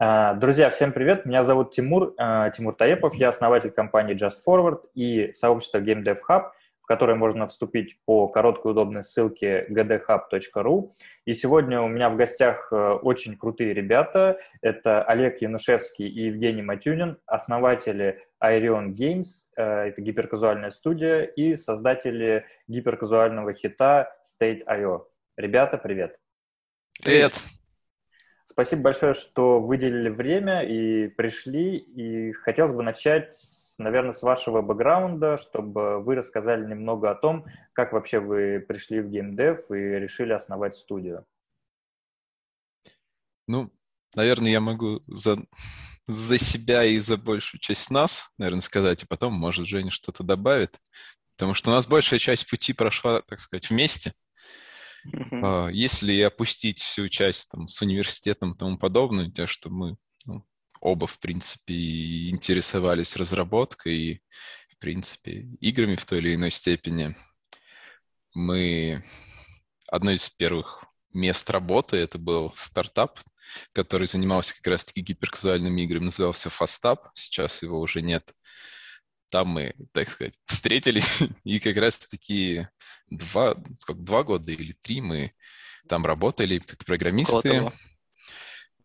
А, друзья, всем привет! Меня зовут Тимур, а, Тимур Таепов, я основатель компании Just Forward и сообщества Game Dev Hub, в которое можно вступить по короткой удобной ссылке gdhub.ru. И сегодня у меня в гостях э, очень крутые ребята. Это Олег Янушевский и Евгений Матюнин, основатели Iron Games, э, это гиперказуальная студия, и создатели гиперказуального хита State.io. Ребята, привет! Привет! Спасибо большое, что выделили время и пришли. И хотелось бы начать, наверное, с вашего бэкграунда, чтобы вы рассказали немного о том, как вообще вы пришли в геймдев и решили основать студию. Ну, наверное, я могу за, за себя и за большую часть нас, наверное, сказать, и потом, может, Женя что-то добавит. Потому что у нас большая часть пути прошла, так сказать, вместе – Uh-huh. Если опустить всю часть там, с университетом и тому подобное, то, что мы ну, оба, в принципе, интересовались разработкой и, в принципе, играми в той или иной степени, мы... Одно из первых мест работы это был стартап, который занимался как раз-таки гиперказуальными играми, назывался Fastap, сейчас его уже нет там мы, так сказать, встретились, и как раз-таки два, сколько, два года или три мы там работали как программисты.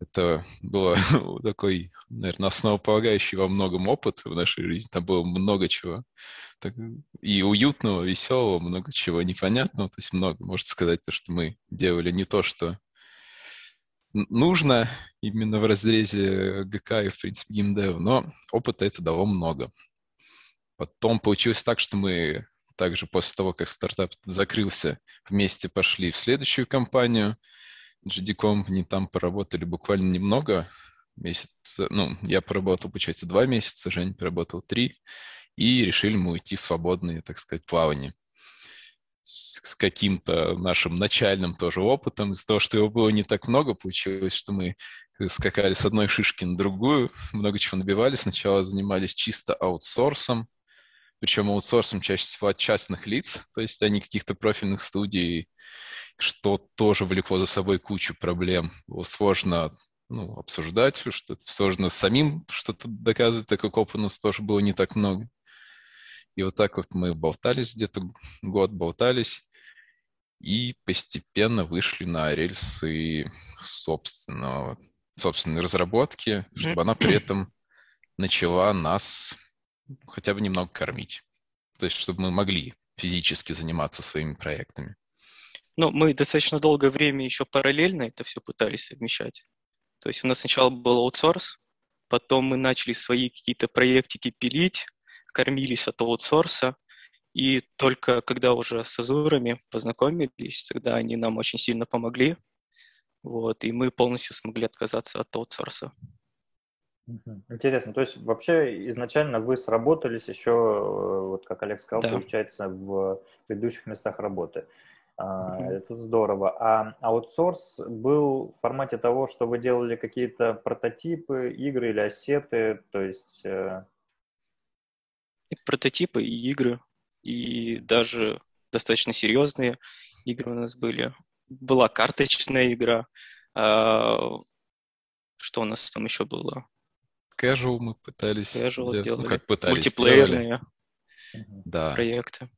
Это было такой, наверное, основополагающий во многом опыт в нашей жизни. Там было много чего. Так, и уютного, веселого, много чего непонятного. То есть много, можно сказать, то, что мы делали не то, что нужно именно в разрезе ГК и, в принципе, геймдев, но опыта это дало много. Потом получилось так, что мы также после того, как стартап закрылся, вместе пошли в следующую компанию, GD Company, там поработали буквально немного, месяц, ну, я поработал, получается, два месяца, Женя поработал три, и решили мы уйти в свободные, так сказать, плавание. С, с каким-то нашим начальным тоже опытом. Из-за того, что его было не так много, получилось, что мы скакали с одной шишки на другую, много чего набивали. Сначала занимались чисто аутсорсом, причем аутсорсом чаще всего от частных лиц, то есть а не каких-то профильных студий, что тоже влекло за собой кучу проблем. Было сложно ну, обсуждать, что сложно самим что-то доказывать, так как опыта у нас тоже было не так много. И вот так вот мы болтались где-то год, болтались, и постепенно вышли на рельсы собственного, собственной разработки, чтобы она при этом начала нас хотя бы немного кормить. То есть, чтобы мы могли физически заниматься своими проектами. Ну, мы достаточно долгое время еще параллельно это все пытались совмещать. То есть у нас сначала был аутсорс, потом мы начали свои какие-то проектики пилить, кормились от аутсорса, и только когда уже с Азурами познакомились, тогда они нам очень сильно помогли, вот, и мы полностью смогли отказаться от аутсорса. Интересно. То есть вообще изначально вы сработались еще, э, вот как Олег сказал, да. получается, в предыдущих местах работы. Uh-huh. Это здорово. А аутсорс был в формате того, что вы делали какие-то прототипы, игры или ассеты, то есть... Э, и прототипы, и игры, и даже достаточно серьезные игры у нас были. Была карточная игра. А, что у нас там еще было? Casual мы пытались. Casual делать. делали. Ну, как пытались. Мультиплеерные да. проекты.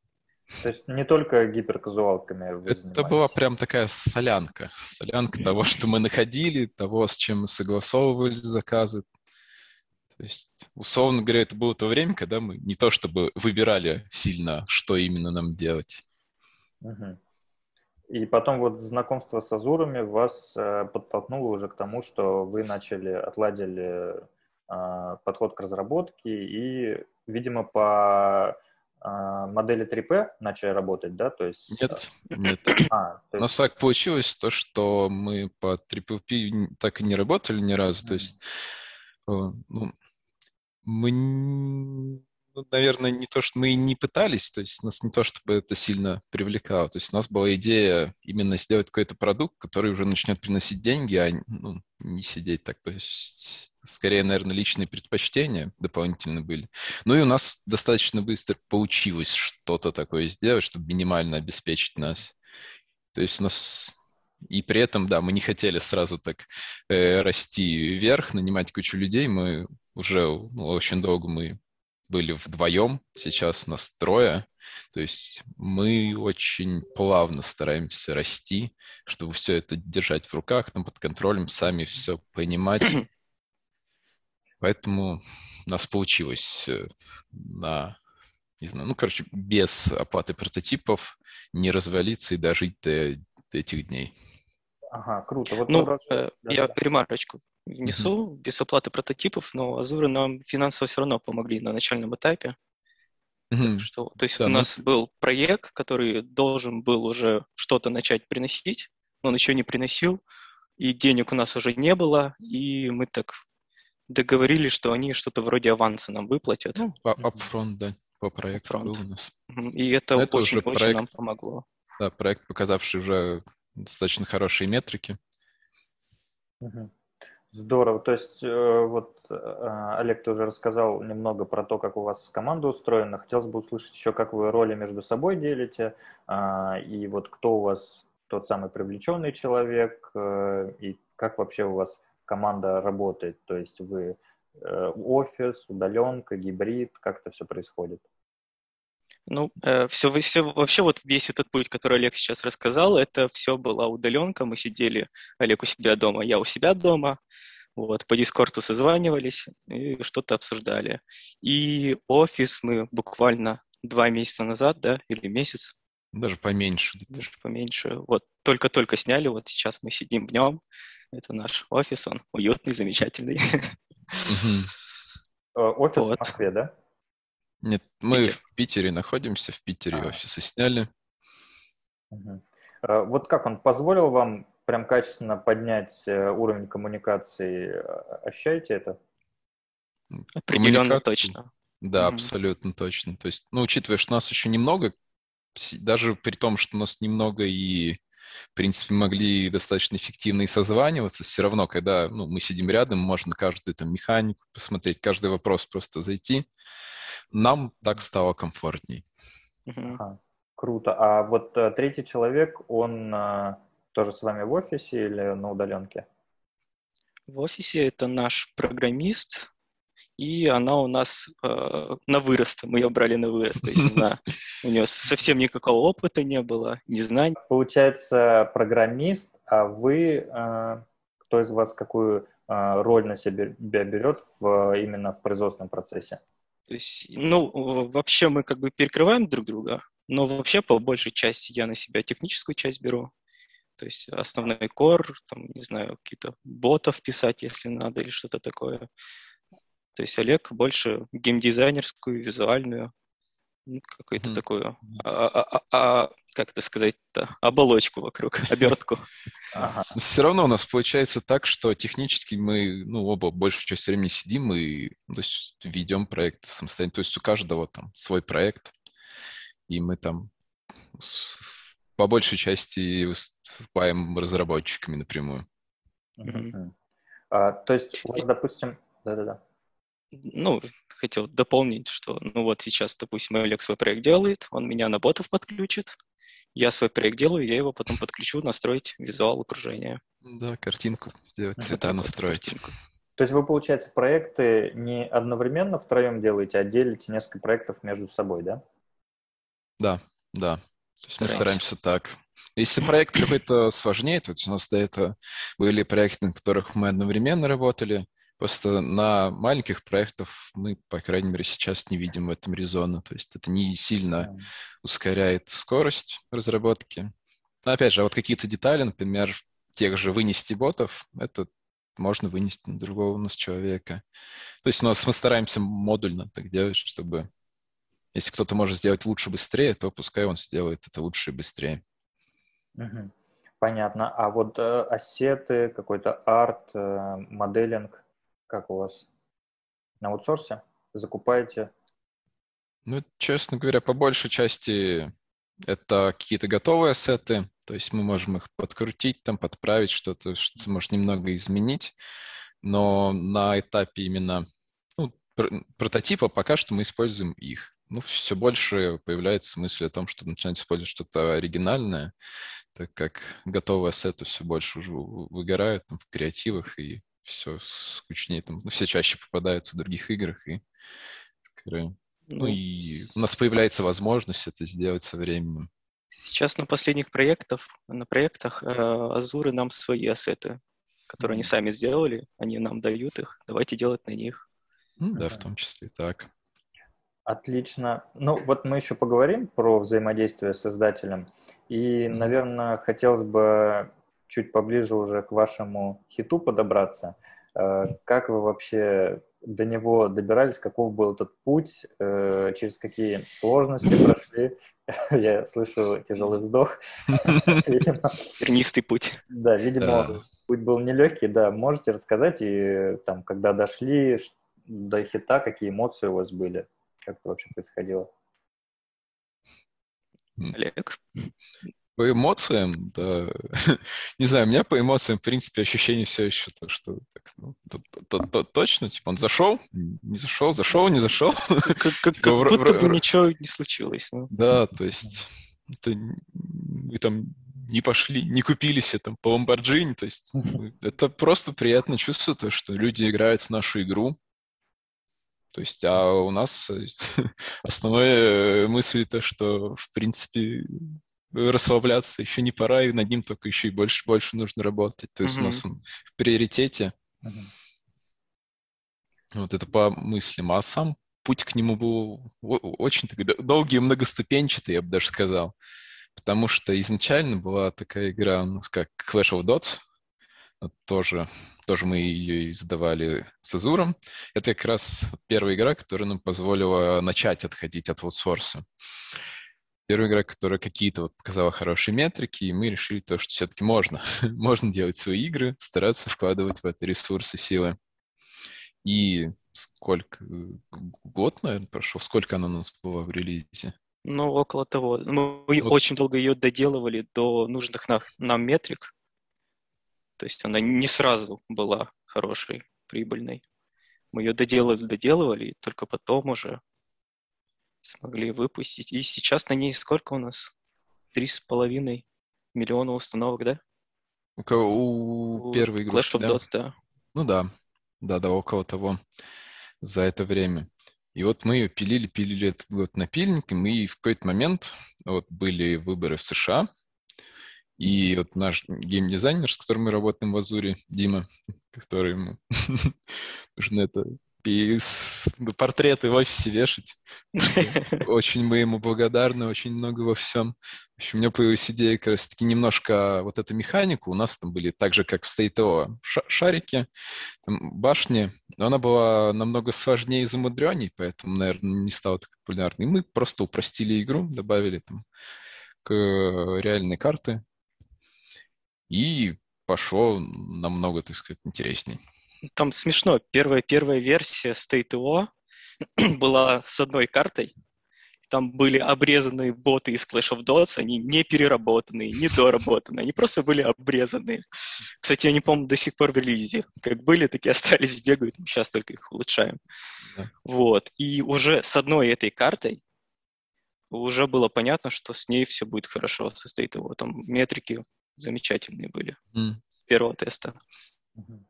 То есть не только гиперказуалками вы Это занимались. была прям такая солянка. Солянка того, что мы находили, того, с чем мы согласовывали заказы. То есть, условно говоря, это было то время, когда мы не то чтобы выбирали сильно, что именно нам делать. Угу. И потом вот знакомство с Азурами вас э, подтолкнуло уже к тому, что вы начали, отладили подход к разработке и, видимо, по а, модели 3P начали работать, да? То есть... Нет, нет. А, есть... У нас так получилось, то, что мы по 3P так и не работали ни разу. Mm-hmm. То есть, э, ну, мы ну, наверное, не то, что мы не пытались, то есть нас не то, чтобы это сильно привлекало. То есть у нас была идея именно сделать какой-то продукт, который уже начнет приносить деньги, а ну, не сидеть так. То есть скорее, наверное, личные предпочтения дополнительно были. Ну и у нас достаточно быстро получилось что-то такое сделать, чтобы минимально обеспечить нас. То есть у нас И при этом, да, мы не хотели сразу так э, расти вверх, нанимать кучу людей. Мы уже ну, очень долго мы были вдвоем, сейчас нас трое. То есть мы очень плавно стараемся расти, чтобы все это держать в руках, там под контролем, сами все понимать. Поэтому у нас получилось э, на, не знаю, ну, короче, без оплаты прототипов не развалиться и дожить до, до этих дней. Ага, круто. Вот ну, вопрос... э, да, я да. ремарочку внесу. Mm-hmm. Без оплаты прототипов, но Азуры нам финансово все равно помогли на начальном этапе. Mm-hmm. Что, то есть да, у нас мы... был проект, который должен был уже что-то начать приносить, но он еще не приносил, и денег у нас уже не было, и мы так договорились, что они что-то вроде аванса нам выплатят. Ну, upfront, да, по проекту upfront. был у нас. И это, это очень, очень проект, нам помогло. Да, проект, показавший уже достаточно хорошие метрики. Здорово. То есть э, вот э, Олег, ты уже рассказал немного про то, как у вас команда устроена. Хотелось бы услышать еще, как вы роли между собой делите, а, и вот кто у вас тот самый привлеченный человек, э, и как вообще у вас команда работает. То есть вы офис, удаленка, гибрид, как это все происходит? Ну, э, все, все, вообще вот весь этот путь, который Олег сейчас рассказал, это все была удаленка. Мы сидели, Олег у себя дома, я у себя дома. Вот, по Дискорду созванивались и что-то обсуждали. И офис мы буквально два месяца назад, да, или месяц. Даже поменьше. Даже поменьше. Вот только-только сняли, вот сейчас мы сидим в нем. Это наш офис, он уютный, замечательный. Э, офис в Москве, да? Нет, мы Питер. в Питере находимся, в Питере а. офисы сняли. Угу. Вот как он позволил вам прям качественно поднять э, уровень коммуникации? Ощущаете это? Определенно точно. Да, угу. абсолютно точно. То есть, ну, учитывая, что нас еще немного, даже при том, что нас немного и, в принципе, могли достаточно эффективно и созваниваться, все равно, когда ну, мы сидим рядом, можно каждую там механику посмотреть, каждый вопрос просто зайти нам так стало комфортней. Ага, круто. А вот э, третий человек, он э, тоже с вами в офисе или на удаленке? В офисе это наш программист, и она у нас э, на вырост, мы ее брали на вырост, то есть она, у нее совсем никакого опыта не было, не знаний. Получается, программист, а вы, э, кто из вас какую э, роль на себя берет в, именно в производственном процессе? То есть, ну, вообще мы как бы перекрываем друг друга, но вообще по большей части я на себя техническую часть беру. То есть основной кор, там, не знаю, какие-то ботов писать, если надо, или что-то такое. То есть Олег больше геймдизайнерскую, визуальную, ну, какую-то mm-hmm. такую, а, а, а, а, как это сказать-то, оболочку вокруг, обертку. Ага. Все равно у нас получается так, что технически мы, ну, оба большую часть времени сидим и ну, то есть, ведем проект самостоятельно. То есть у каждого там свой проект, и мы там с, по большей части выступаем разработчиками напрямую. Mm-hmm. А, то есть у вас, допустим, да-да-да. Ну, хотел дополнить, что, ну вот сейчас, допустим, Олег свой проект делает, он меня на ботов подключит, я свой проект делаю, я его потом подключу, настроить визуал окружения. Да, картинку сделать, цвета настроить. Картинку. То есть вы, получается, проекты не одновременно втроем делаете, а делите несколько проектов между собой, да? Да, да. То есть мы стараемся так. Если проект какой-то сложнее, то есть у нас до этого были проекты, на которых мы одновременно работали, Просто на маленьких проектах мы, по крайней мере, сейчас не видим в этом резона. То есть это не сильно ускоряет скорость разработки. Но опять же, а вот какие-то детали, например, тех же вынести ботов, это можно вынести на другого у нас человека. То есть у нас мы стараемся модульно так делать, чтобы если кто-то может сделать лучше, быстрее, то пускай он сделает это лучше и быстрее. Понятно. А вот э, ассеты, какой-то арт, э, моделинг, как у вас? На аутсорсе? Закупаете? Ну, честно говоря, по большей части это какие-то готовые ассеты, то есть мы можем их подкрутить, там, подправить что-то, что-то может немного изменить, но на этапе именно ну, прототипа пока что мы используем их. ну, все больше появляется мысль о том, чтобы начинать использовать что-то оригинальное, так как готовые ассеты все больше уже выгорают там, в креативах, и все скучнее, там, ну, все чаще попадаются в других играх, и, скорее, ну, ну и у нас появляется возможность это сделать со временем. Сейчас на последних проектах, на проектах э, Азуры нам свои ассеты, которые они сами сделали, они нам дают их, давайте делать на них. Ну, да, в том числе так. Отлично. Ну, вот мы еще поговорим про взаимодействие с создателем. И, наверное, хотелось бы чуть поближе уже к вашему хиту подобраться. Э, как вы вообще до него добирались, каков был этот путь, э, через какие сложности прошли? Я слышу тяжелый вздох. Тернистый путь. Да, видимо, путь был нелегкий, да. Можете рассказать, и там, когда дошли до хита, какие эмоции у вас были? Как это вообще происходило? Олег? По эмоциям, да. Не знаю, у меня по эмоциям, в принципе, ощущение все еще то, что так, ну, то, то, то, точно, типа, он зашел, не зашел, зашел, не зашел. Как, как, как типа, будто бы ничего не случилось. Ну. Да, то есть это, мы там не пошли, не купились там по Lamborghini, то есть это просто приятно чувство, то, что люди играют в нашу игру, то есть, а у нас основная мысль то, что, в принципе, расслабляться еще не пора, и над ним только еще и больше, больше нужно работать. То есть mm-hmm. у нас он в приоритете. Mm-hmm. Вот это по мыслям. А сам путь к нему был очень долгий и многоступенчатый, я бы даже сказал. Потому что изначально была такая игра, ну, как Clash of Dots, тоже, тоже мы ее издавали с Азуром. Это как раз первая игра, которая нам позволила начать отходить от аутсорса первая игра, которая какие-то вот показала хорошие метрики, и мы решили то, что все-таки можно. можно делать свои игры, стараться вкладывать в это ресурсы, силы. И сколько? Год, наверное, прошел? Сколько она у нас была в релизе? Ну, около того. Мы вот. очень долго ее доделывали до нужных нам, нам метрик. То есть она не сразу была хорошей, прибыльной. Мы ее доделывали, доделывали, и только потом уже смогли выпустить. И сейчас на ней сколько у нас? Три с половиной миллиона установок, да? У, у, у первой игрушки, Clash of да? Dots, да. Ну да, да, да, около того за это время. И вот мы ее пилили, пилили этот год напильником, и в какой-то момент вот были выборы в США, и вот наш геймдизайнер, с которым мы работаем в Азуре, Дима, который ему нужно это и портреты в офисе вешать. Очень мы ему благодарны, очень много во всем. В общем, у меня появилась идея как раз-таки немножко вот эту механику. У нас там были так же, как в State шарики, там башни, но она была намного сложнее и замудренней, поэтому, наверное, не стала так популярной. Мы просто упростили игру, добавили там к реальной карты, и пошло намного, так сказать, интересней там смешно. Первая, первая версия State.io была с одной картой. Там были обрезанные боты из Clash of Dots, они не переработанные, не доработанные, они просто были обрезанные. Кстати, они, по-моему, до сих пор в релизе. Как были, так и остались, бегают, сейчас только их улучшаем. Да. Вот. И уже с одной этой картой уже было понятно, что с ней все будет хорошо со State.io. Там метрики замечательные были mm. с первого теста.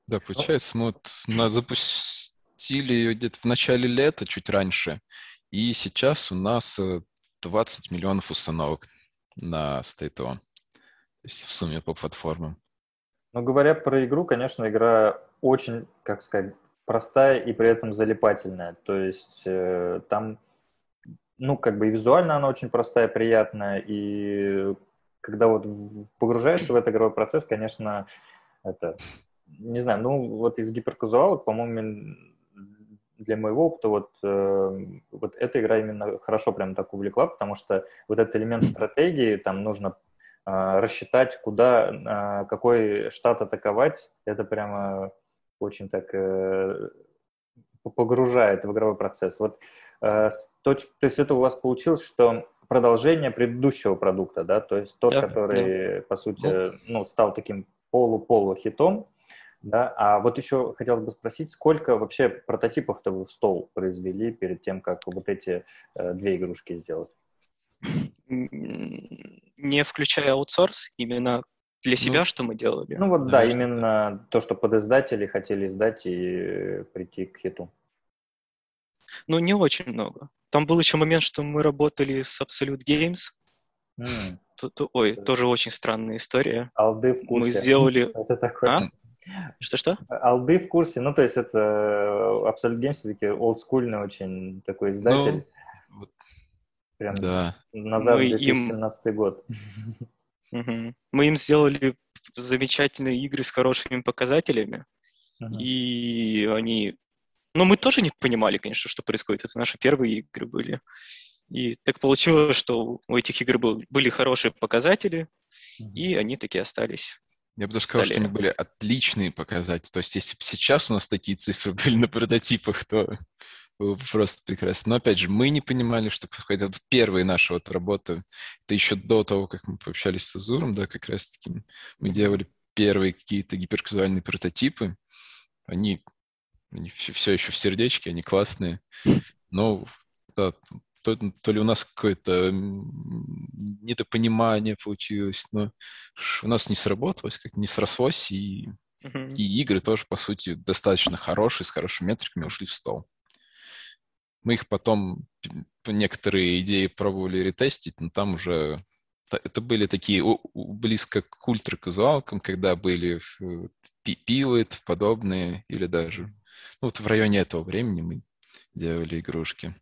Да, получается, мы вот запустили ее где-то в начале лета, чуть раньше, и сейчас у нас 20 э, миллионов установок на State То есть в сумме по платформам. Но говоря про игру, конечно, игра очень, как сказать, простая и при этом залипательная. То есть э, там, ну, как бы и визуально она очень простая, приятная, и когда вот погружаешься в этот игровой процесс, конечно, это не знаю, ну вот из гиперказуалок, по-моему, для моего опыта вот, э, вот эта игра именно хорошо прям так увлекла, потому что вот этот элемент стратегии, там нужно э, рассчитать, куда, э, какой штат атаковать, это прямо очень так э, погружает в игровой процесс. Вот, э, точ, то есть это у вас получилось, что продолжение предыдущего продукта, да, то есть тот, да, который, да. по сути, ну, стал таким полу-полу хитом, Да, а вот еще хотелось бы спросить, сколько вообще прототипов-то вы в стол произвели перед тем, как вот эти э, две игрушки сделать? Не включая аутсорс, именно для себя, ну, что мы делали? Ну вот да, именно то, что под издатели хотели издать и прийти к хиту. Ну, не очень много. Там был еще момент, что мы работали с Absolute Games. Mm. Тут, ой, тоже очень странная история. Алды в курсе. Мы сделали... Это такое. А? Что-что? Алды в курсе. Ну, то есть это э, Absolute Games все-таки олдскульный очень такой издатель. Ну, Прям да. назад Мы 2017 им... год. Угу. Мы им сделали замечательные игры с хорошими показателями. Угу. И они... Ну, мы тоже не понимали, конечно, что происходит. Это наши первые игры были. И так получилось, что у этих игр был, были хорошие показатели, угу. и они такие остались. Я бы даже сказал, что у них были отличные показатели. То есть, если бы сейчас у нас такие цифры были на прототипах, то было бы просто прекрасно. Но, опять же, мы не понимали, что происходит. Это первая наша вот работа. Это еще до того, как мы пообщались с Азуром, да, как раз-таки мы делали первые какие-то гиперказуальные прототипы. Они, они все, все еще в сердечке, они классные. Но да, то, то ли у нас какое-то недопонимание получилось, но у нас не сработалось, как не срослось, и, uh-huh. и игры тоже, по сути, достаточно хорошие, с хорошими метриками ушли в стол. Мы их потом, некоторые идеи пробовали ретестить, но там уже это были такие близко к ультраказуалкам, когда были пилот подобные, или даже ну, вот в районе этого времени мы делали игрушки.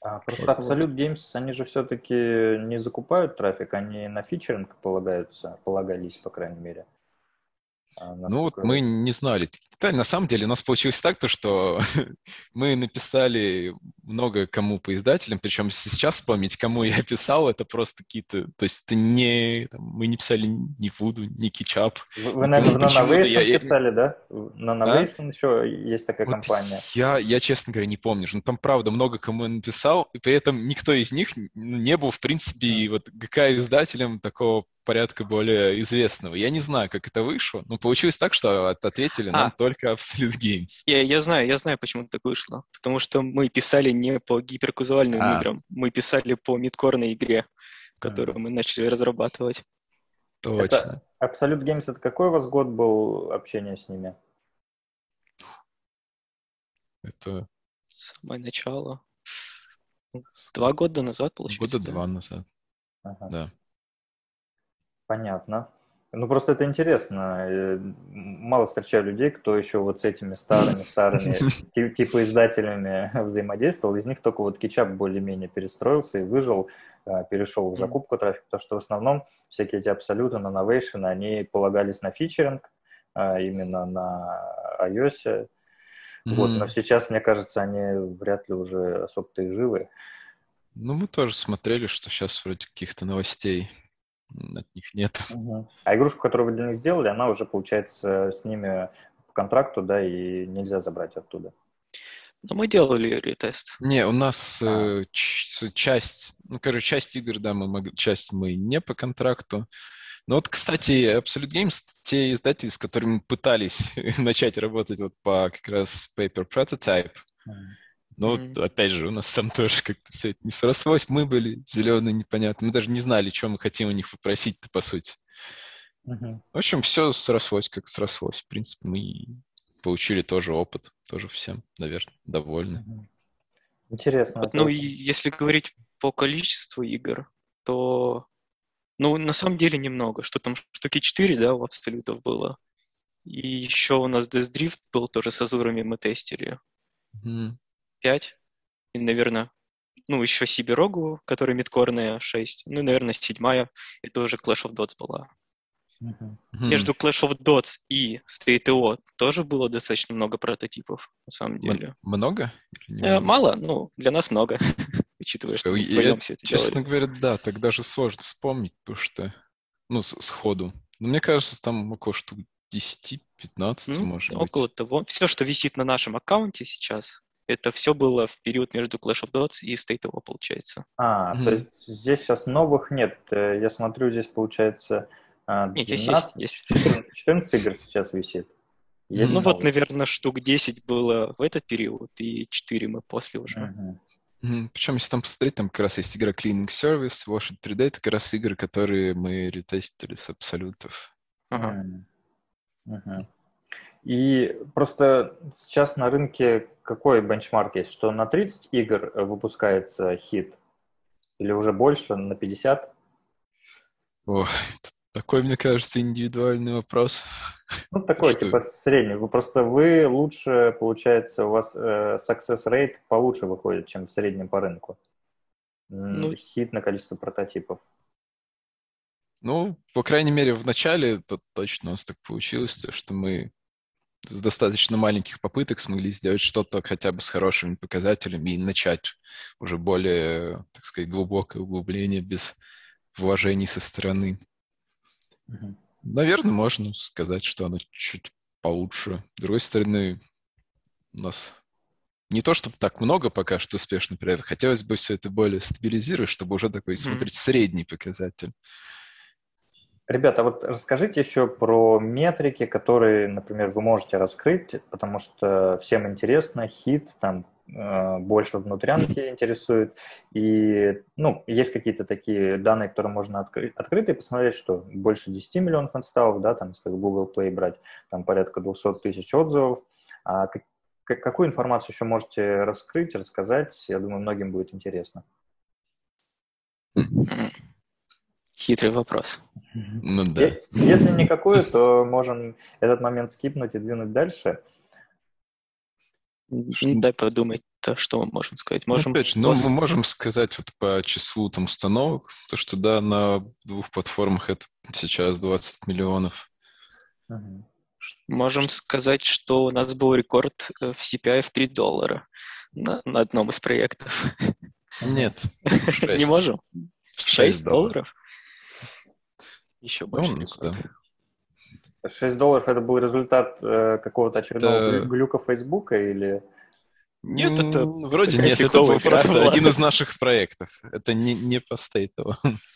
А, просто вот. Absolute Games, они же все-таки не закупают трафик, они на фичеринг полагаются, полагались, по крайней мере. А, ну вот мы не знали детали. На самом деле у нас получилось так, то, что мы написали много кому по издателям, причем сейчас вспомнить, кому я писал, это просто какие-то... То есть это не... Там, мы не писали ни Вуду, ни Кетчап. Вы, вы наверное, на Novation я, писали, да? На Novation а? еще есть такая вот компания. Я, я, честно говоря, не помню. Но ну, там, правда, много кому я написал, и при этом никто из них не был, в принципе, вот ГК-издателем такого порядка более известного. Я не знаю, как это вышло, но получилось так, что ответили а. нам только Absolute Games. Я, я знаю, я знаю, почему так вышло. Потому что мы писали не по гиперказуальным а. играм, мы писали по мидкорной игре, которую а. мы начали разрабатывать. Точно. Это, Absolute Games, это какой у вас год был общения с ними? Это... Самое начало. Два года назад, получается. Года да? два назад. Ага. Да. Понятно. Ну, просто это интересно. Э, мало встречаю людей, кто еще вот с этими старыми-старыми типа издателями взаимодействовал. Из них только вот Кетчап более-менее перестроился и выжил, э, перешел в закупку трафика, потому что в основном всякие эти абсолюты на Novation, они полагались на фичеринг, э, именно на iOS. Mm-hmm. Вот, но сейчас, мне кажется, они вряд ли уже особо-то и живы. Ну, мы тоже смотрели, что сейчас вроде каких-то новостей от них нет. Угу. А игрушку, которую вы для них сделали, она уже, получается, с ними по контракту, да, и нельзя забрать оттуда. Но мы делали ретест. Не, у нас а. э, часть, ну, короче, часть игр, да, мы могли, часть мы не по контракту. Но вот, кстати, Absolute Games, те издатели, с которыми мы пытались начать работать вот по как раз Paper Prototype, mm. Но mm-hmm. вот, опять же, у нас там тоже как-то все это не срослось. Мы были зеленые, непонятно. Мы даже не знали, что мы хотим у них попросить-то, по сути. Mm-hmm. В общем, все срослось, как срослось. В принципе, мы получили тоже опыт. Тоже всем, наверное, довольны. Mm-hmm. Интересно. Вот, ну, и если говорить по количеству игр, то, ну, на самом деле немного. Что там, штуки 4, да, у абсолютов было. И еще у нас Death Drift был тоже с Азурами мы тестили. Mm-hmm. 5. И, наверное, ну, еще Сибирогу, которая мидкорная 6. Ну, и, наверное, седьмая. Это уже Clash of Dots была. Uh-huh. Между Clash of Dots и State.io тоже было достаточно много прототипов, на самом деле. Много? Э, мало, ну, для нас много, учитывая, что мы вдвоем все это Честно делали. говоря, да, так даже сложно вспомнить, потому что, ну, сходу. Но мне кажется, там около штук 10-15, ну, может около быть. Около того. Все, что висит на нашем аккаунте сейчас, это все было в период между Clash of Dots и State of получается. А, mm-hmm. то есть здесь сейчас новых нет. Э, я смотрю, здесь получается 12, а, нет, есть, есть. 14, 14 игр сейчас висит. Есть ну вот, наверное, штук 10 было в этот период, и 4 мы после уже. Mm-hmm. Причем, если там посмотреть, там как раз есть игра Cleaning Service, Wash 3D, это как раз игры, которые мы ретестили с абсолютов. Ага. Uh-huh. И просто сейчас на рынке какой бенчмарк есть? Что на 30 игр выпускается хит? Или уже больше, на 50? Ох, такой, мне кажется, индивидуальный вопрос. Ну, такой, что... типа, средний. Вы просто вы лучше, получается, у вас э, success rate получше выходит, чем в среднем по рынку. Ну, Хит на количество прототипов. Ну, по крайней мере, в начале то точно у нас так получилось, что мы с достаточно маленьких попыток смогли сделать что-то хотя бы с хорошими показателями и начать уже более, так сказать, глубокое углубление без вложений со стороны. Угу. Наверное, можно сказать, что оно чуть получше. С другой стороны, у нас не то, чтобы так много пока что успешно проектов. Хотелось бы все это более стабилизировать, чтобы уже такой mm смотреть средний показатель. Ребята, вот расскажите еще про метрики, которые, например, вы можете раскрыть, потому что всем интересно, хит, там э, больше внутрянки интересует, и, ну, есть какие-то такие данные, которые можно открыть, открыть и посмотреть, что больше 10 миллионов инсталлов, да, там, если в Google Play брать, там порядка 200 тысяч отзывов, а как, какую информацию еще можете раскрыть, рассказать, я думаю, многим будет интересно. Хитрый вопрос. Ну да. Если никакую, то можем этот момент скипнуть и двинуть дальше. Дай подумать, то, что мы можем сказать. Ну, можем... Ну, опять же, ну, мы можем сказать вот по числу там установок, то, что да, на двух платформах это сейчас 20 миллионов. Угу. Можем сказать, что у нас был рекорд э, в CPI в 3 доллара на, на одном из проектов. Нет. Не можем? 6 долларов? Еще больше. Да. 6 долларов это был результат э, какого-то очередного да. глюка Фейсбука или... Нет, это вроде нет, это был просто была. один из наших проектов. Это не, не по стейтову.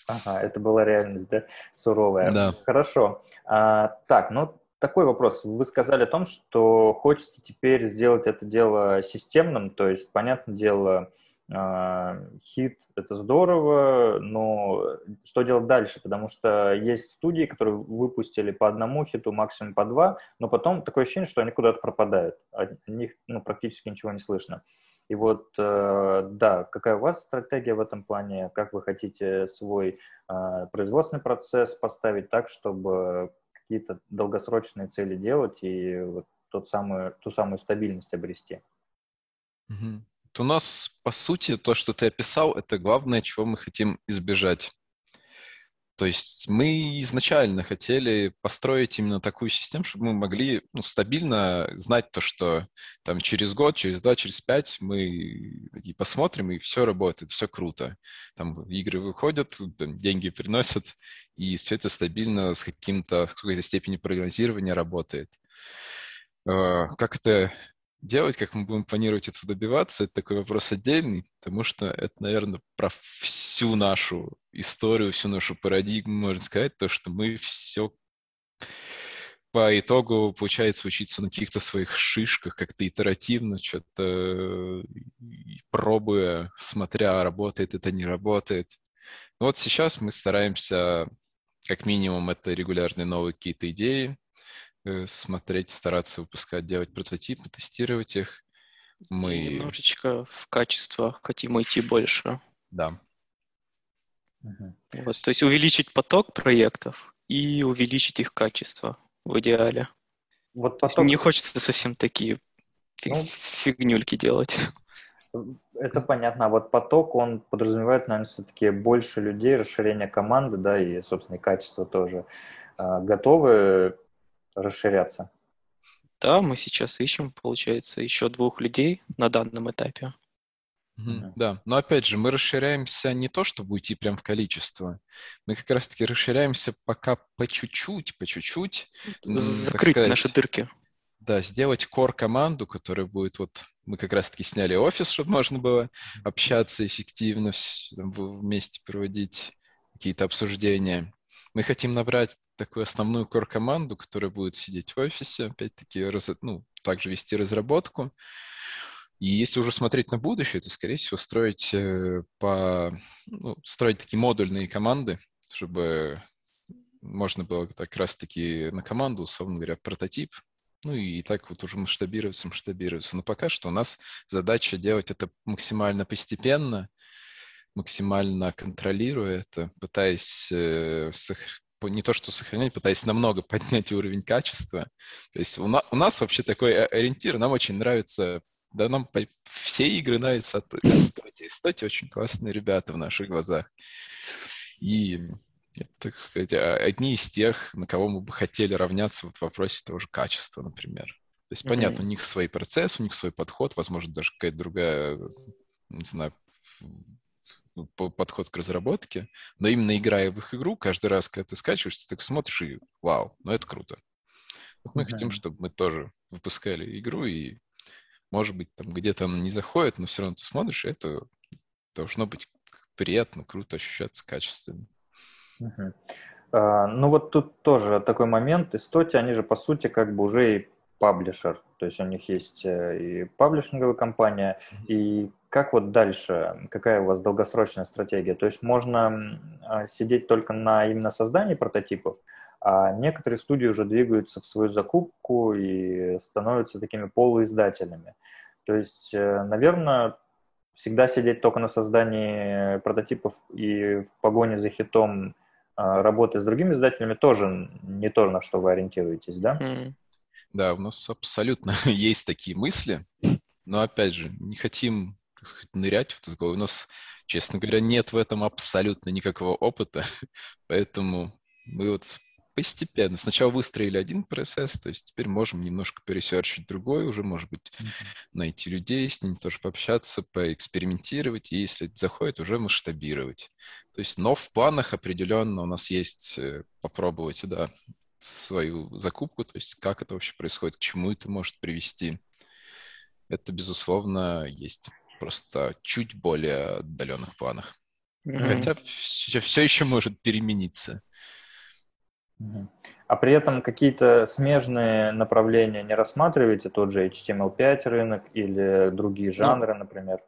Ага, это была реальность, да, суровая. Да. Хорошо. А, так, ну такой вопрос. Вы сказали о том, что хочется теперь сделать это дело системным, то есть, понятное дело, а, хит — это здорово, но что делать дальше? Потому что есть студии, которые выпустили по одному хиту, максимум по два, но потом такое ощущение, что они куда-то пропадают. О них ну, практически ничего не слышно. И вот, э, да, какая у вас стратегия в этом плане? Как вы хотите свой э, производственный процесс поставить так, чтобы какие-то долгосрочные цели делать и вот тот самый, ту самую стабильность обрести? Mm-hmm у нас, по сути, то, что ты описал, это главное, чего мы хотим избежать. То есть мы изначально хотели построить именно такую систему, чтобы мы могли ну, стабильно знать то, что там через год, через два, через пять мы и посмотрим, и все работает, все круто. Там игры выходят, там, деньги приносят, и все это стабильно с каким-то, какой-то степенью прогнозирования работает. А, как это делать, как мы будем планировать этого добиваться, это такой вопрос отдельный, потому что это, наверное, про всю нашу историю, всю нашу парадигму, можно сказать, то, что мы все по итогу, получается, учиться на каких-то своих шишках, как-то итеративно, что-то пробуя, смотря, работает это, не работает. Но вот сейчас мы стараемся, как минимум, это регулярные новые какие-то идеи, смотреть, стараться выпускать, делать прототипы, тестировать их. Мы... И немножечко в качество хотим идти больше. Да. Вот, то есть увеличить поток проектов и увеличить их качество в идеале. Вот поток... Не хочется совсем такие ну, фигнюльки делать. Это понятно. А вот поток, он подразумевает, наверное, все-таки больше людей, расширение команды, да, и, собственно, и качество тоже. А, готовы расширяться? Да, мы сейчас ищем, получается, еще двух людей на данном этапе. Mm-hmm. Да, но опять же, мы расширяемся не то, чтобы уйти прям в количество. Мы как раз-таки расширяемся пока по чуть-чуть, по чуть-чуть. Закрыть сказать, наши дырки. Да, сделать кор-команду, которая будет вот... Мы как раз-таки сняли офис, чтобы можно было общаться эффективно, вместе проводить какие-то обсуждения. Мы хотим набрать такую основную core-команду, которая будет сидеть в офисе, опять-таки, раз, ну, также вести разработку. И если уже смотреть на будущее, то, скорее всего, строить э, по, ну, строить такие модульные команды, чтобы можно было как раз-таки на команду, условно говоря, прототип, ну и так вот уже масштабироваться, масштабироваться. Но пока что у нас задача делать это максимально постепенно, максимально контролируя это, пытаясь э, не то что сохранять, пытаясь намного поднять уровень качества. То есть у, на, у нас вообще такой ориентир, нам очень нравится да, нам все игры нравятся от Эстоти. Эстоти очень классные ребята в наших глазах. И, так сказать, одни из тех, на кого мы бы хотели равняться вот в вопросе того же качества, например. То есть, понятно, mm-hmm. у них свой процесс, у них свой подход, возможно, даже какая-то другая, не знаю, подход к разработке, но именно играя в их игру, каждый раз, когда ты скачиваешь, ты так смотришь и вау, ну это круто. Вот мы mm-hmm. хотим, чтобы мы тоже выпускали игру и может быть, там где-то она не заходит, но все равно ты смотришь, и это должно быть приятно, круто ощущаться качественно. Угу. А, ну вот тут тоже такой момент. Истоти, они же по сути как бы уже и паблишер. То есть у них есть э, и паблишинговая компания. И как вот дальше? Какая у вас долгосрочная стратегия? То есть можно сидеть только на именно создании прототипов, а некоторые студии уже двигаются в свою закупку и становятся такими полуиздателями. То есть, э, наверное, всегда сидеть только на создании прототипов и в погоне за хитом а, работы с другими издателями тоже не то, на что вы ориентируетесь, да? Да, у нас абсолютно есть такие мысли, но опять же, не хотим сказать, нырять в этот У нас, честно говоря, нет в этом абсолютно никакого опыта, поэтому мы вот постепенно. Сначала выстроили один процесс, то есть теперь можем немножко пересерчить другой, уже, может быть, mm-hmm. найти людей, с ними тоже пообщаться, поэкспериментировать, и если заходит, уже масштабировать. То есть, но в планах определенно у нас есть э, попробовать, да, свою закупку, то есть как это вообще происходит, к чему это может привести. Это, безусловно, есть просто чуть более отдаленных планах. Mm-hmm. Хотя все, все еще может перемениться. А при этом какие-то смежные направления не рассматриваете, тот же HTML5 рынок или другие ну, жанры, ну, например?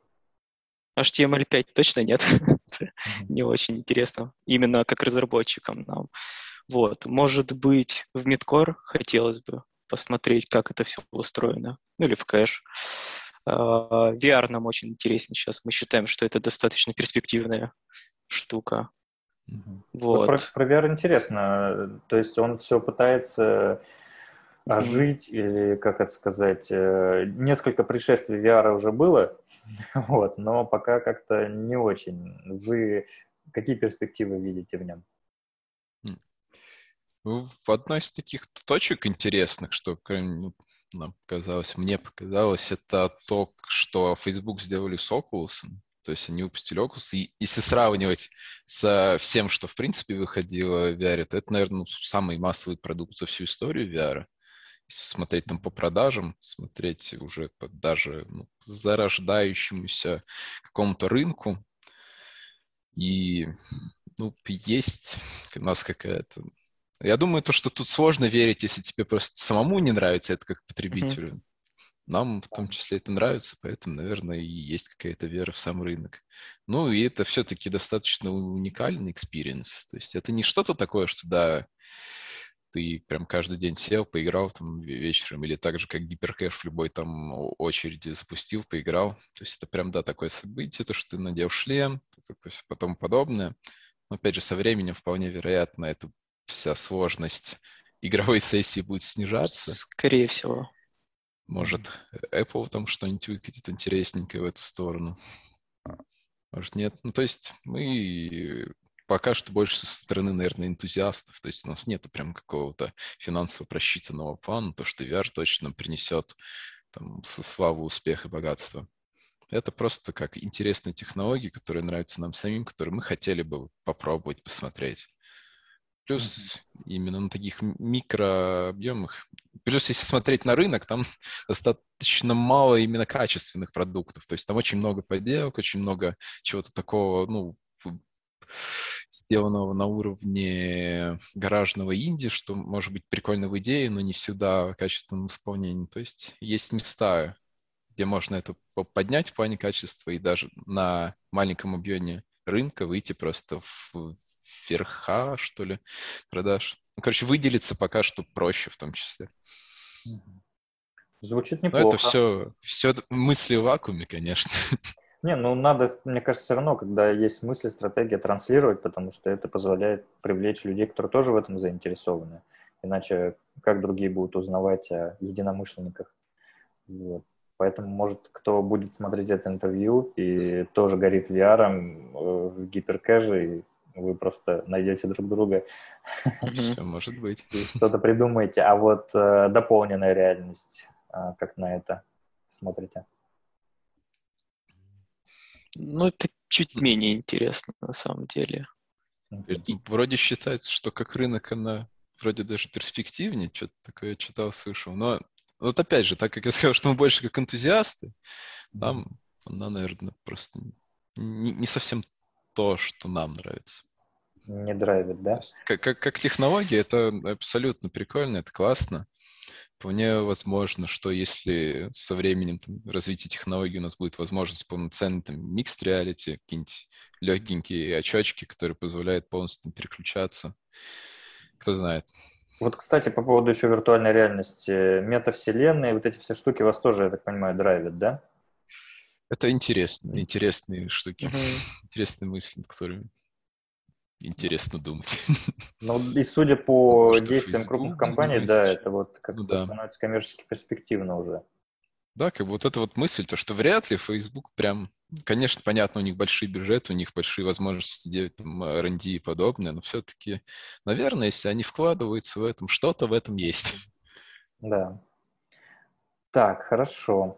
HTML5 точно нет. не очень интересно. Именно как разработчикам нам. Вот. Может быть, в Midcore хотелось бы посмотреть, как это все устроено. Ну или в кэш. А, VR нам очень интересен сейчас. Мы считаем, что это достаточно перспективная штука. Угу. Вот. Про, про VR интересно. То есть он все пытается ожить, или, как это сказать, э, несколько пришествий VR уже было, вот, но пока как-то не очень. Вы какие перспективы видите в нем? В одной из таких точек интересных, что нам показалось, мне показалось, это то, что Facebook сделали с Oculus. То есть они выпустили Oculus. И если сравнивать со всем, что в принципе выходило в VR, то это, наверное, ну, самый массовый продукт за всю историю VR. Если смотреть там по продажам, смотреть уже по даже ну, зарождающемуся какому-то рынку. И ну, есть у нас какая-то... Я думаю, то, что тут сложно верить, если тебе просто самому не нравится это как потребителю. Mm-hmm. Нам в том числе это нравится, поэтому, наверное, и есть какая-то вера в сам рынок. Ну, и это все-таки достаточно уникальный experience. То есть это не что-то такое, что, да, ты прям каждый день сел, поиграл там вечером, или так же, как гиперкэш в любой там очереди запустил, поиграл. То есть это прям, да, такое событие, то, что ты надел шлем, потом подобное. Но, опять же, со временем вполне вероятно, эта вся сложность игровой сессии будет снижаться. Скорее всего. Может, Apple там что-нибудь выкатит интересненькое в эту сторону. Может, нет. Ну, то есть мы пока что больше со стороны, наверное, энтузиастов. То есть у нас нет прям какого-то финансово просчитанного плана, то, что VR точно принесет там, славу, успех и богатство. Это просто как интересные технологии, которые нравятся нам самим, которые мы хотели бы попробовать, посмотреть. Плюс mm-hmm. именно на таких микрообъемах. Плюс, если смотреть на рынок, там достаточно мало именно качественных продуктов. То есть там очень много подделок, очень много чего-то такого, ну, сделанного на уровне гаражного инди, что может быть прикольно в идее, но не всегда в качественном исполнении. То есть есть места, где можно это поднять в плане качества и даже на маленьком объеме рынка выйти просто в верха, что ли, продаж. Ну, короче, выделиться пока что проще в том числе. Звучит неплохо. Но это все, все мысли в вакууме, конечно. Не, ну надо, мне кажется, все равно, когда есть мысли, стратегия, транслировать, потому что это позволяет привлечь людей, которые тоже в этом заинтересованы. Иначе как другие будут узнавать о единомышленниках? Вот. Поэтому, может, кто будет смотреть это интервью и тоже горит VR э, в гиперкэже, и вы просто найдете друг друга. Все может быть. Что-то придумаете. А вот э, дополненная реальность, э, как на это смотрите? Ну, это чуть менее интересно на самом деле. Вроде считается, что как рынок она вроде даже перспективнее, что-то такое читал, слышал. Но вот опять же, так как я сказал, что мы больше как энтузиасты, там она, наверное, просто не, не совсем то, что нам нравится. Не драйвит, да? Как, как, как технология, это абсолютно прикольно, это классно. Вполне возможно, что если со временем там, развития технологий у нас будет возможность полноценный там, mixed reality, какие-нибудь легенькие очочки, которые позволяют полностью там, переключаться, кто знает. Вот, кстати, по поводу еще виртуальной реальности, метавселенные, вот эти все штуки вас тоже, я так понимаю, драйвят, да? Это интересно, интересные штуки, mm-hmm. интересные мысли, над которыми интересно думать. Ну, и судя по ну, действиям крупных компаний, да, это вот как-то ну, да. становится коммерчески перспективно уже. Да, как бы вот эта вот мысль, то, что вряд ли Facebook прям... Конечно, понятно, у них большие бюджеты, у них большие возможности делать там R&D и подобное, но все-таки, наверное, если они вкладываются в этом, что-то в этом есть. Да. Так, хорошо.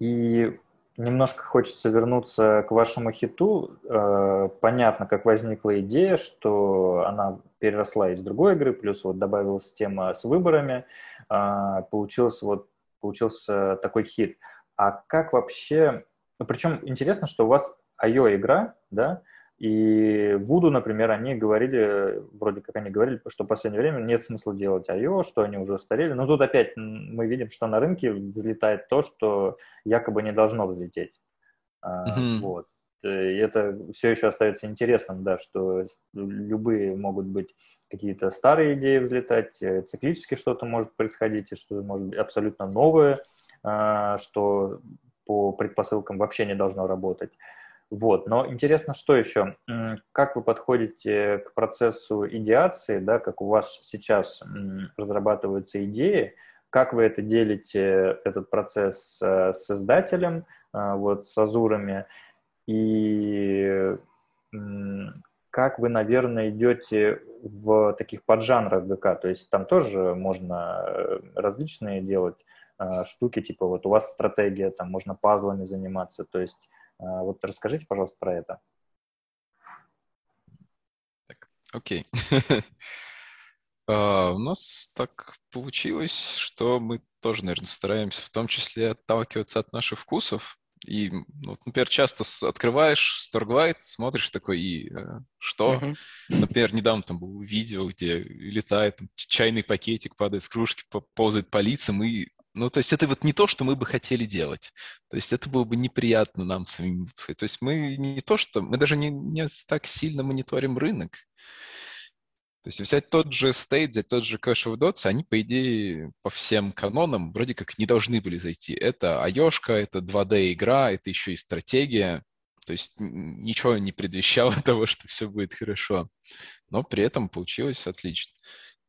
И немножко хочется вернуться к вашему хиту. Э, понятно, как возникла идея, что она переросла из другой игры, плюс вот добавилась тема с выборами, а, получился вот получился такой хит. А как вообще... Ну, причем интересно, что у вас IO-игра, да, и Вуду, например, они говорили, вроде как они говорили, что в последнее время нет смысла делать IO, что они уже устарели. Но тут опять мы видим, что на рынке взлетает то, что якобы не должно взлететь. Mm-hmm. Вот. И это все еще остается интересным, да, что любые могут быть какие-то старые идеи взлетать, э, циклически что-то может происходить, и что-то может быть абсолютно новое, а, что по предпосылкам вообще не должно работать. Вот. Но интересно, что еще? Как вы подходите к процессу идеации, да, как у вас сейчас разрабатываются идеи, как вы это делите, этот процесс э, с издателем, э, вот, с азурами, и как вы, наверное, идете в таких поджанрах ГК, то есть там тоже можно э, различные делать штуки, типа вот у вас стратегия, там можно пазлами заниматься, то есть вот расскажите, пожалуйста, про это. Так, окей. Uh, у нас так получилось, что мы тоже, наверное, стараемся в том числе отталкиваться от наших вкусов. И, ну, вот, например, часто открываешь Storglight, смотришь такой, и э, что? Uh-huh. Например, недавно там было видео, где летает там, чайный пакетик, падает с кружки, ползает по лицам, и ну, то есть это вот не то, что мы бы хотели делать. То есть это было бы неприятно нам самим. То есть мы не то, что... Мы даже не, не так сильно мониторим рынок. То есть взять тот же State, взять тот же Cash of Dots, они, по идее, по всем канонам вроде как не должны были зайти. Это айошка, это 2D-игра, это еще и стратегия. То есть ничего не предвещало того, что все будет хорошо. Но при этом получилось отлично.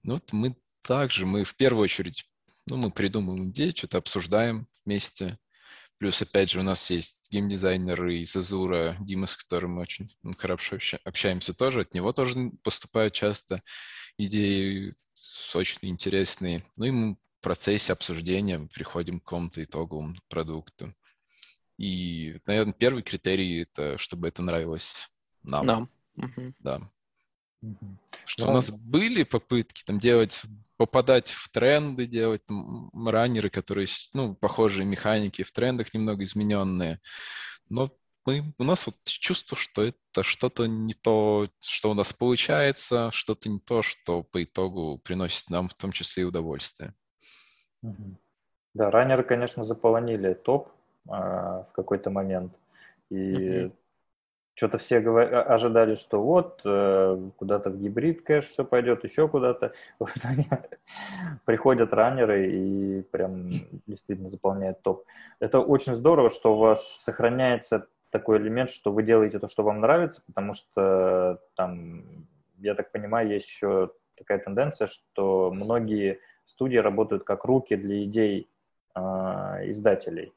Ну, вот мы также, мы в первую очередь ну, мы придумываем идеи, что-то обсуждаем вместе. Плюс, опять же, у нас есть геймдизайнер из Азура, Дима, с которым мы очень ну, хорошо общаемся тоже. От него тоже поступают часто идеи очень интересные. Ну и мы в процессе обсуждения приходим к какому-то итоговому продукту. И, наверное, первый критерий — это чтобы это нравилось нам. Нам. Да. Что у нас были попытки там делать попадать в тренды, делать там, раннеры, которые, ну, похожие механики в трендах немного измененные. Но мы, у нас вот чувство, что это что-то не то, что у нас получается, что-то не то, что по итогу приносит нам в том числе и удовольствие. Да, раннеры, конечно, заполонили топ э, в какой-то момент. И mm-hmm. Что-то все говор... ожидали, что вот э, куда-то в гибрид кэш все пойдет, еще куда-то. Вот приходят раннеры и прям действительно заполняют топ. Это очень здорово, что у вас сохраняется такой элемент, что вы делаете то, что вам нравится, потому что там, я так понимаю, есть еще такая тенденция, что многие студии работают как руки для идей э, издателей.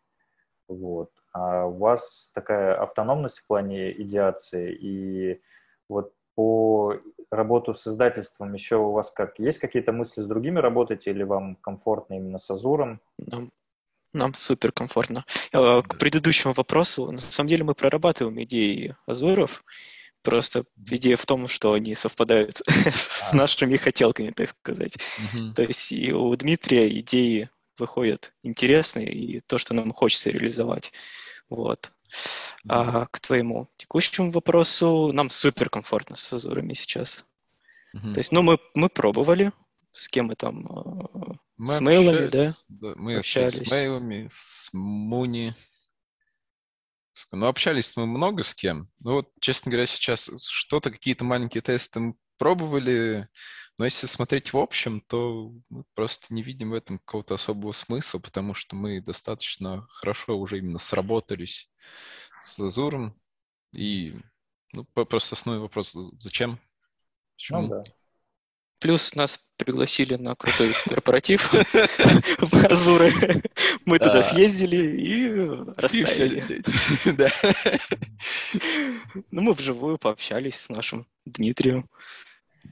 Вот. А у вас такая автономность в плане идеации, и вот по работу с издательством еще у вас как? Есть какие-то мысли с другими работать, или вам комфортно именно с Азуром? Нам, нам супер комфортно. Э, к предыдущему вопросу, на самом деле мы прорабатываем идеи Азуров, Просто идея в том, что они совпадают с а. нашими хотелками, так сказать. То есть и у Дмитрия идеи выходят интересные, и то, что нам хочется реализовать. Вот. А к твоему текущему вопросу, нам супер комфортно с Азурами сейчас. То есть, ну, мы, мы пробовали, с кем мы там, э, мы с мейлами, да? да? Мы общались. с мейлами, с Муни, ну, общались мы много с кем. Ну, вот, честно говоря, сейчас что-то, какие-то маленькие тесты мы пробовали, но если смотреть в общем, то мы просто не видим в этом какого-то особого смысла, потому что мы достаточно хорошо уже именно сработались с Азуром. И ну, просто основной вопрос, зачем? Почему? Ну, да. Плюс нас пригласили на крутой корпоратив в Азуры. Мы туда съездили и расставили. Ну, мы вживую пообщались с нашим Дмитрием.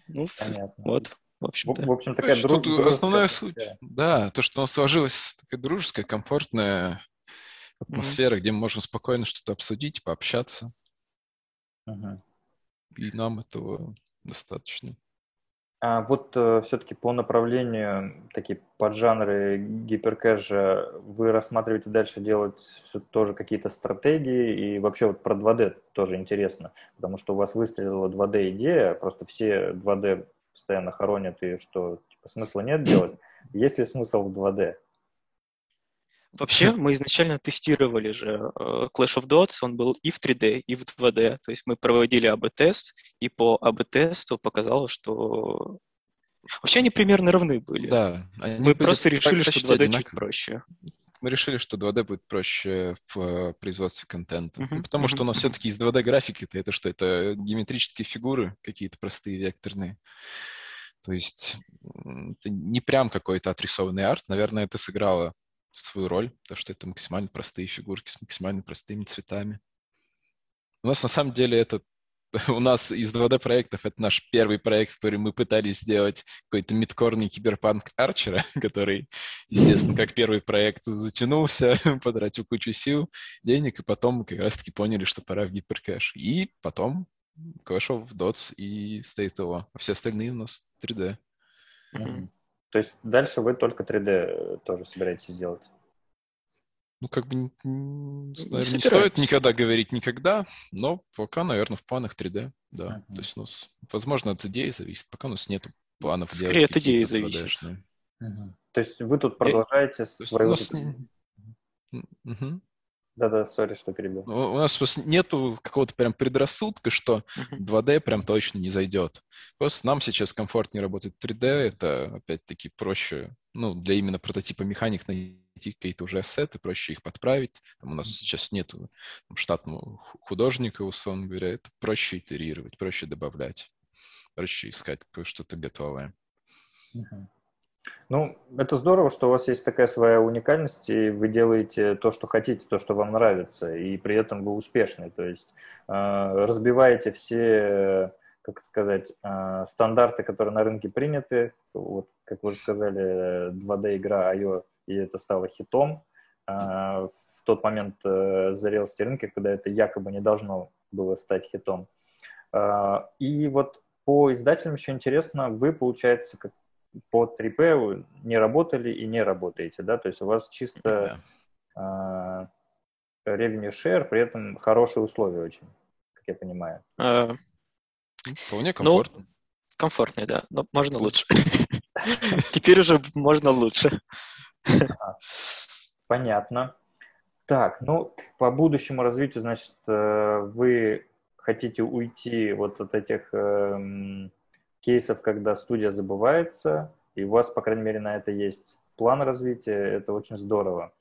Ну, вот. В общем, в общем такая друг, основная суть. Да, то, что у нас сложилась такая дружеская, комфортная атмосфера, где мы можем спокойно что-то обсудить, пообщаться. И нам этого достаточно. А вот э, все-таки по направлению такие поджанры гиперкэша вы рассматриваете дальше делать все тоже какие-то стратегии и вообще вот про 2D тоже интересно, потому что у вас выстрелила 2D идея, просто все 2D постоянно хоронят и что типа смысла нет делать. Есть ли смысл в 2D? Вообще, мы изначально тестировали же э, Clash of Dots, он был и в 3D, и в 2D. То есть мы проводили АБ-тест, и по АБ-тесту показалось, что вообще они примерно равны были. Да. Мы просто решили, что 2D одинаково. чуть проще. Мы решили, что 2D будет проще в э, производстве контента. Uh-huh. потому uh-huh. что у нас все-таки из 2D графики это, это что? Это геометрические фигуры, какие-то простые векторные. То есть это не прям какой-то отрисованный арт. Наверное, это сыграло свою роль, то что это максимально простые фигурки с максимально простыми цветами. У нас на самом деле это у нас из 2D проектов это наш первый проект, который мы пытались сделать какой-то мидкорный киберпанк Арчера, который, естественно, как первый проект затянулся, потратил кучу сил, денег, и потом мы как раз-таки поняли, что пора в гиперкэш. И потом Clash of Dots и State of А все остальные у нас 3D. Mm-hmm. То есть дальше вы только 3D э, тоже собираетесь делать? Ну, как бы, наверное, не, не стоит никогда говорить никогда, но пока, наверное, в планах 3D, да. Uh-huh. То есть у нас, возможно, от идеи зависит, пока у нас нет планов Скорее делать от идеи зависит. Uh-huh. То есть вы тут продолжаете Я... свою... Нас... Uh-huh. Да-да, сори, что перебил. У нас нету какого-то прям предрассудка, что 2D прям точно не зайдет. Просто нам сейчас комфортнее работать 3D, это опять-таки проще, ну, для именно прототипа механик найти какие-то уже ассеты, проще их подправить. Там у нас сейчас нету там, штатного художника, условно говоря, это проще итерировать, проще добавлять, проще искать что-то готовое. Uh-huh. Ну, это здорово, что у вас есть такая своя уникальность, и вы делаете то, что хотите, то, что вам нравится, и при этом вы успешны. То есть э, разбиваете все, как сказать, э, стандарты, которые на рынке приняты. Вот, как вы уже сказали, 2D-игра IO, и это стало хитом. Э, в тот момент э, зрелости рынка, когда это якобы не должно было стать хитом. Э, и вот по издателям еще интересно, вы, получается, как по 3P не работали и не работаете, да, то есть у вас чисто, э, revenue share, при этом хорошие условия очень, как я понимаю. А, Вполне комфортно. Ну, комфортнее, да, но можно лучше. Теперь уже можно лучше. Понятно. Так, ну, по будущему развитию, значит, э, вы хотите уйти вот от этих э, кейсов, когда студия забывается, и у вас, по крайней мере, на это есть план развития, это очень здорово.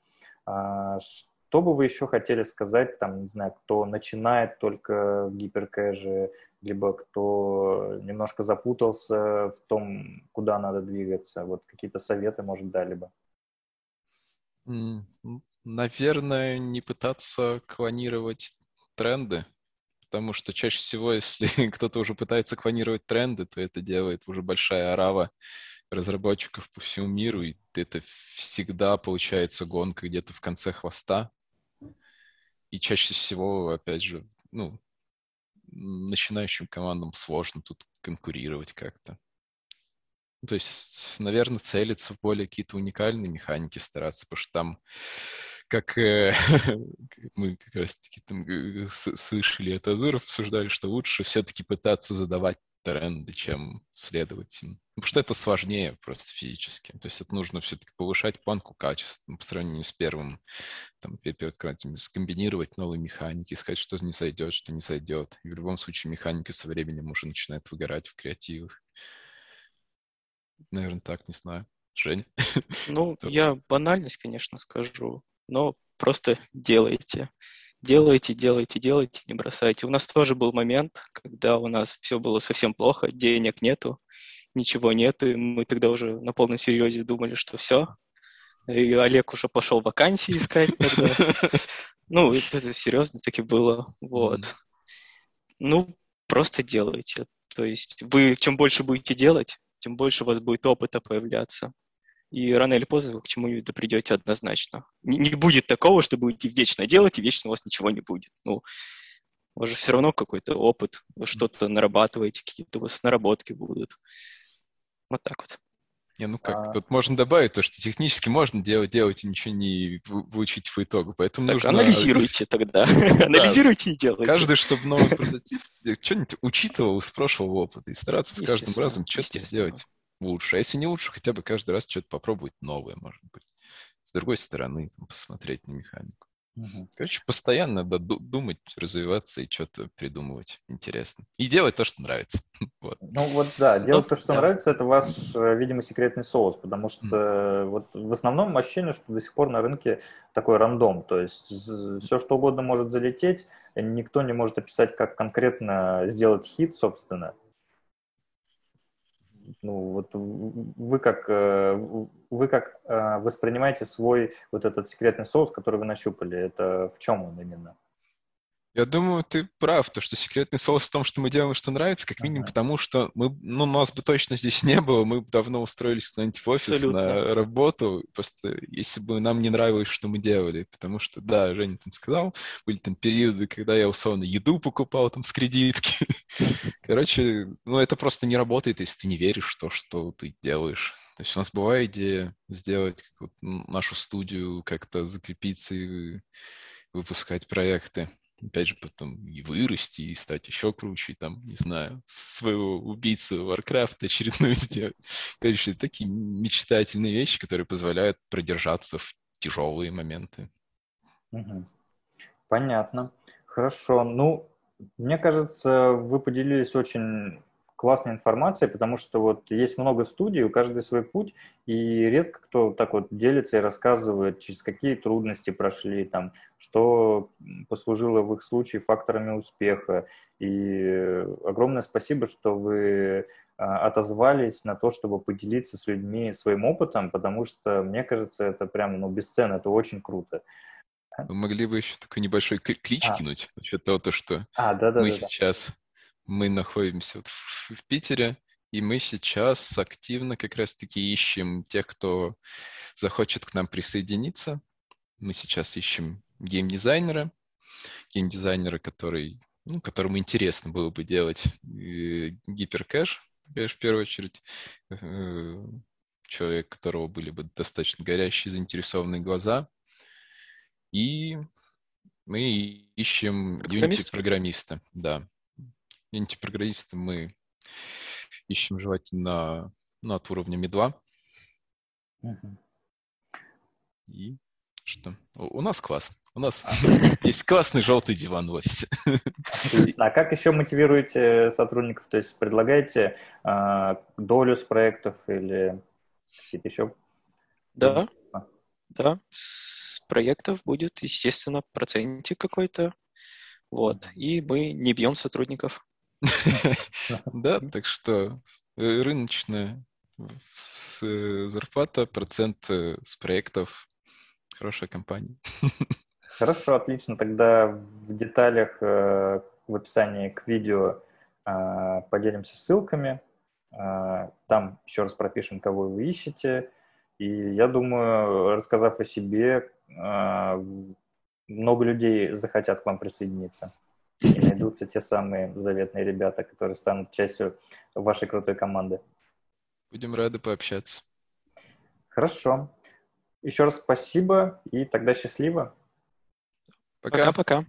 А, что бы вы еще хотели сказать, там, не знаю, кто начинает только в гиперкэже, либо кто немножко запутался в том, куда надо двигаться, вот какие-то советы, может, дали бы? Наверное, не пытаться клонировать тренды, потому что чаще всего, если кто-то уже пытается клонировать тренды, то это делает уже большая арава разработчиков по всему миру, и это всегда получается гонка где-то в конце хвоста. И чаще всего, опять же, ну, начинающим командам сложно тут конкурировать как-то. То есть, наверное, целиться в более какие-то уникальные механики стараться, потому что там, как э, мы как раз-таки там э, слышали от Азуров, обсуждали, что лучше все-таки пытаться задавать тренды, чем следовать им. Потому что это сложнее просто физически. То есть это нужно все-таки повышать планку качества по сравнению с первым, там, перед открытием, скомбинировать новые механики, искать, что не зайдет, что не зайдет. И в любом случае механика со временем уже начинает выгорать в креативах. Наверное, так, не знаю. Жень? Ну, я банальность, конечно, скажу, но просто делайте. Делайте, делайте, делайте, не бросайте. У нас тоже был момент, когда у нас все было совсем плохо, денег нету, ничего нету, и мы тогда уже на полном серьезе думали, что все. И Олег уже пошел вакансии искать тогда. Ну, это, это серьезно таки было. Вот. Ну, просто делайте. То есть вы чем больше будете делать, тем больше у вас будет опыта появляться. И рано или поздно вы к чему-нибудь придете однозначно. Не, не будет такого, что будете вечно делать, и вечно у вас ничего не будет. Ну, у вас же все равно какой-то опыт, вы что-то нарабатываете, какие-то у вас наработки будут. Вот так вот. Не, ну как, а... тут можно добавить то, что технически можно делать, делать и ничего не выучить в итогу, поэтому так, нужно... анализируйте тогда, анализируйте и делайте. Каждый, чтобы новый прототип что-нибудь учитывал из прошлого опыта и стараться с каждым разом что-то сделать лучше. А если не лучше, хотя бы каждый раз что-то попробовать новое, может быть. С другой стороны, там, посмотреть на механику. Угу. Короче, постоянно надо думать, развиваться и что-то придумывать интересно. И делать то, что нравится. вот. Ну вот да, делать ну, то, что да. нравится, это ваш, э, видимо, секретный соус, потому что mm. вот в основном ощущение, что до сих пор на рынке такой рандом, то есть все, что угодно может залететь, никто не может описать, как конкретно сделать хит, собственно ну, вот вы как, э, вы как э, воспринимаете свой вот этот секретный соус, который вы нащупали? Это в чем он именно? Я думаю, ты прав, то, что секретный соус в том, что мы делаем, что нравится, как минимум uh-huh. потому, что мы, ну, нас бы точно здесь не было, мы бы давно устроились куда-нибудь в офис Абсолютно. на работу, просто если бы нам не нравилось, что мы делали, потому что, да, Женя там сказал, были там периоды, когда я условно еду покупал там с кредитки. Короче, ну, это просто не работает, если ты не веришь в то, что ты делаешь. То есть у нас была идея сделать нашу студию, как-то закрепиться и выпускать проекты опять же, потом и вырасти, и стать еще круче, и там, не знаю, своего убийцу Warcraft очередную сделать. Короче, такие мечтательные вещи, которые позволяют продержаться в тяжелые моменты. Понятно. Хорошо. Ну, мне кажется, вы поделились очень классная информация, потому что вот есть много студий, у каждой свой путь, и редко кто так вот делится и рассказывает, через какие трудности прошли, там, что послужило в их случае факторами успеха. И огромное спасибо, что вы а, отозвались на то, чтобы поделиться с людьми своим опытом, потому что, мне кажется, это прям, ну, бесценно, это очень круто. Мы могли бы еще такой небольшой клич а. кинуть насчет того, то, что а, да, да, мы да, сейчас да мы находимся вот в, в Питере, и мы сейчас активно как раз-таки ищем тех, кто захочет к нам присоединиться. Мы сейчас ищем геймдизайнера, геймдизайнера, который, ну, которому интересно было бы делать э, гиперкэш, в первую очередь, э, человек, у которого были бы достаточно горящие, заинтересованные глаза. И Мы ищем Unity-программиста, да. Unity-программиста мы ищем желательно ну, от уровня медла. Угу. И что? У, нас классно. У нас а. есть классный желтый диван в офисе. Отлично. А как еще мотивируете сотрудников? То есть предлагаете э, долю с проектов или какие-то еще? Да, а. да. С проектов будет, естественно, процентик какой-то. Вот. И мы не бьем сотрудников. Да, так что э, рыночная э, зарплата, процент с проектов, хорошая компания. Хорошо, отлично. Тогда в деталях э, в описании к видео э, поделимся ссылками. Э, там еще раз пропишем, кого вы ищете. И я думаю, рассказав о себе, много людей захотят к вам присоединиться. Найдутся те самые заветные ребята, которые станут частью вашей крутой команды. Будем рады пообщаться. Хорошо. Еще раз спасибо и тогда счастливо. Пока-пока.